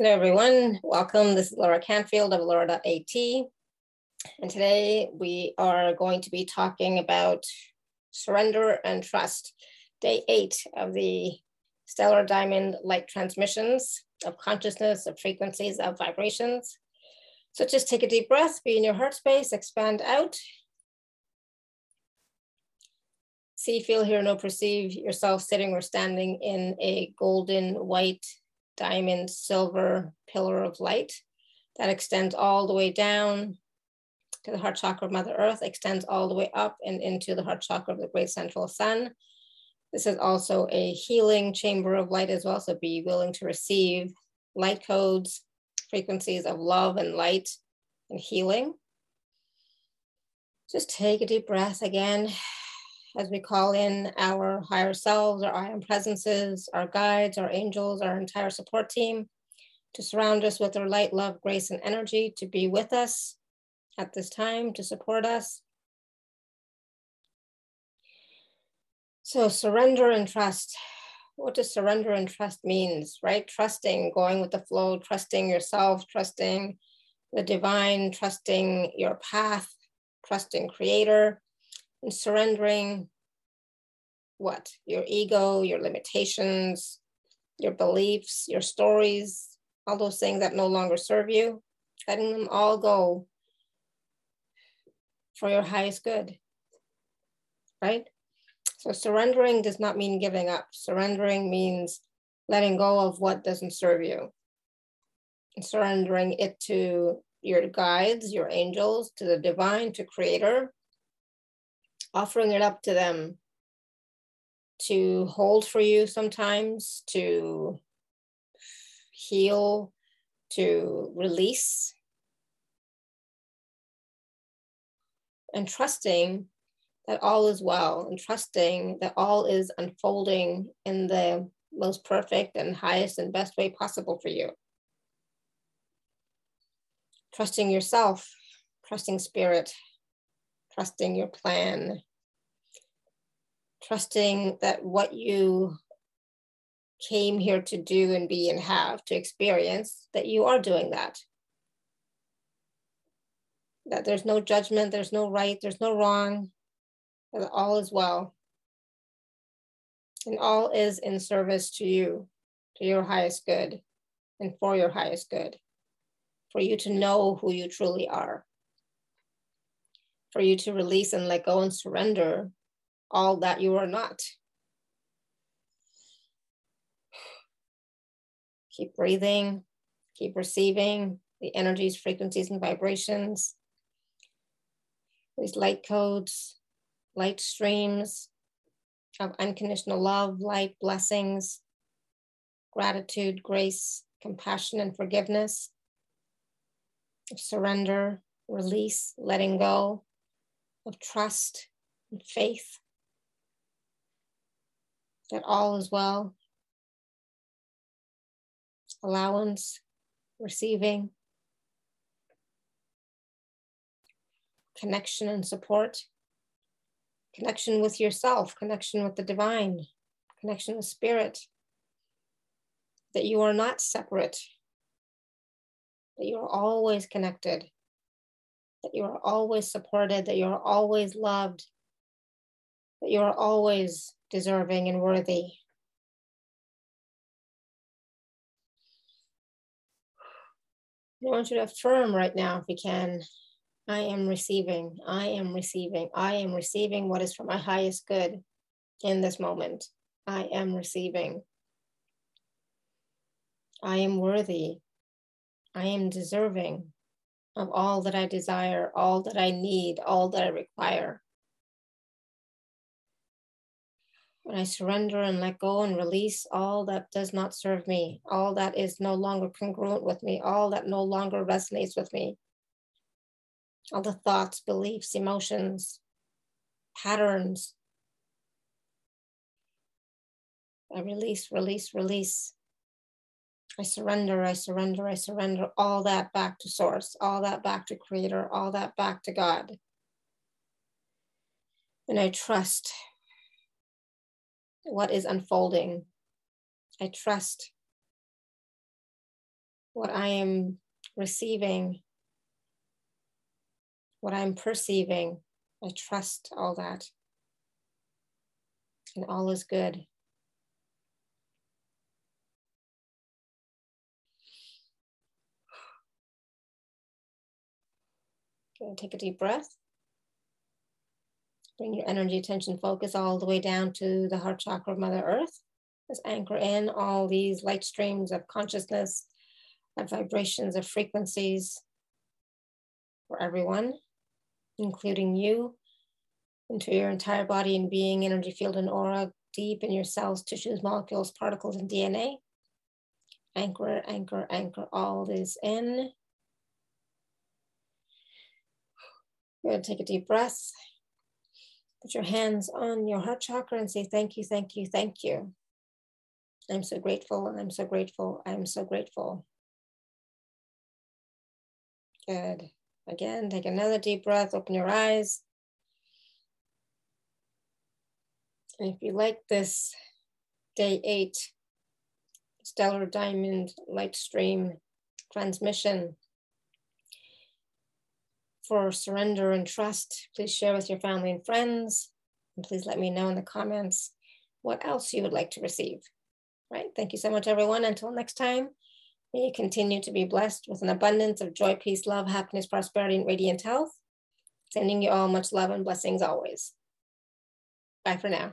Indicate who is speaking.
Speaker 1: Hello, everyone. Welcome. This is Alara Canfield of Alara.at. And today we are going to be talking about surrender and trust, day eight of the stellar diamond light transmissions of consciousness, of frequencies, of vibrations. So just take a deep breath, be in your heart space, expand out. See, feel, hear, know, perceive yourself sitting or standing in a golden white diamond silver pillar of light that extends all the way down to the heart chakra of Mother Earth, extends all the way up and into the heart chakra of the great central sun. This is also a healing chamber of light as well. So be willing to receive light codes, frequencies of love and light and healing. Just take a deep breath again as we call in our higher selves, our I am presences, our guides, our angels, our entire support team to surround us with their light, love, grace, and energy to be with us at this time, to support us. So surrender and trust. What does surrender and trust means, right? Trusting, going with the flow, trusting yourself, trusting the divine, trusting your path, trusting creator, surrendering what? Your ego, your limitations, your beliefs, your stories, all those things that no longer serve you, letting them all go for your highest good, right? So surrendering does not mean giving up. Surrendering means letting go of what doesn't serve you. And surrendering it to your guides, your angels, to the divine, to creator, offering it up to them to hold for you sometimes, to heal, to release, and trusting that all is well, and trusting that all is unfolding in the most perfect and highest and best way possible for you. Trusting yourself, trusting spirit, trusting your plan, trusting that what you came here to do and be and have to experience, that you are doing that. That there's no judgment, there's no right, there's no wrong, that all is well. And all is in service to you, to your highest good, and for your highest good, for you to know who you truly are for you to release and let go and surrender all that you are not. Keep breathing, keep receiving the energies, frequencies, and vibrations. These light codes, light streams of unconditional love, light, blessings, gratitude, grace, compassion, and forgiveness, surrender, release, letting go, of trust and faith. That all is well, allowance, receiving, connection and support, connection with yourself, connection with the divine, connection with spirit, that you are not separate, that you are always connected that you are always supported, that you are always loved, that you are always deserving and worthy. I want you to affirm right now, if you can, I am receiving, I am receiving, I am receiving what is for my highest good in this moment. I am receiving. I am worthy. I am deserving of all that I desire, all that I need, all that I require. When I surrender and let go and release all that does not serve me, all that is no longer congruent with me, all that no longer resonates with me, all the thoughts, beliefs, emotions, patterns. I release, release, release. I surrender, I surrender, I surrender all that back to source, all that back to creator, all that back to God. And I trust what is unfolding. I trust what I am receiving, what I'm perceiving. I trust all that. And all is good. Take a deep breath. Bring your energy, attention, focus all the way down to the heart chakra of Mother Earth. Just anchor in all these light streams of consciousness, of vibrations, of frequencies for everyone, including you, into your entire body and being, energy field and aura, deep in your cells, tissues, molecules, particles, and DNA. Anchor, anchor, anchor all this in. Good, take a deep breath. Put your hands on your heart chakra and say, Thank you, thank you, thank you. I'm so grateful. I'm so grateful. I'm so grateful. Good. Again, take another deep breath, open your eyes. And if you like this day eight stellar diamond light stream transmission for surrender and trust, please share with your family and friends. And please let me know in the comments what else you would like to receive. Right. Thank you so much, everyone. Until next time, may you continue to be blessed with an abundance of joy, peace, love, happiness, prosperity, and radiant health. Sending you all much love and blessings always. Bye for now.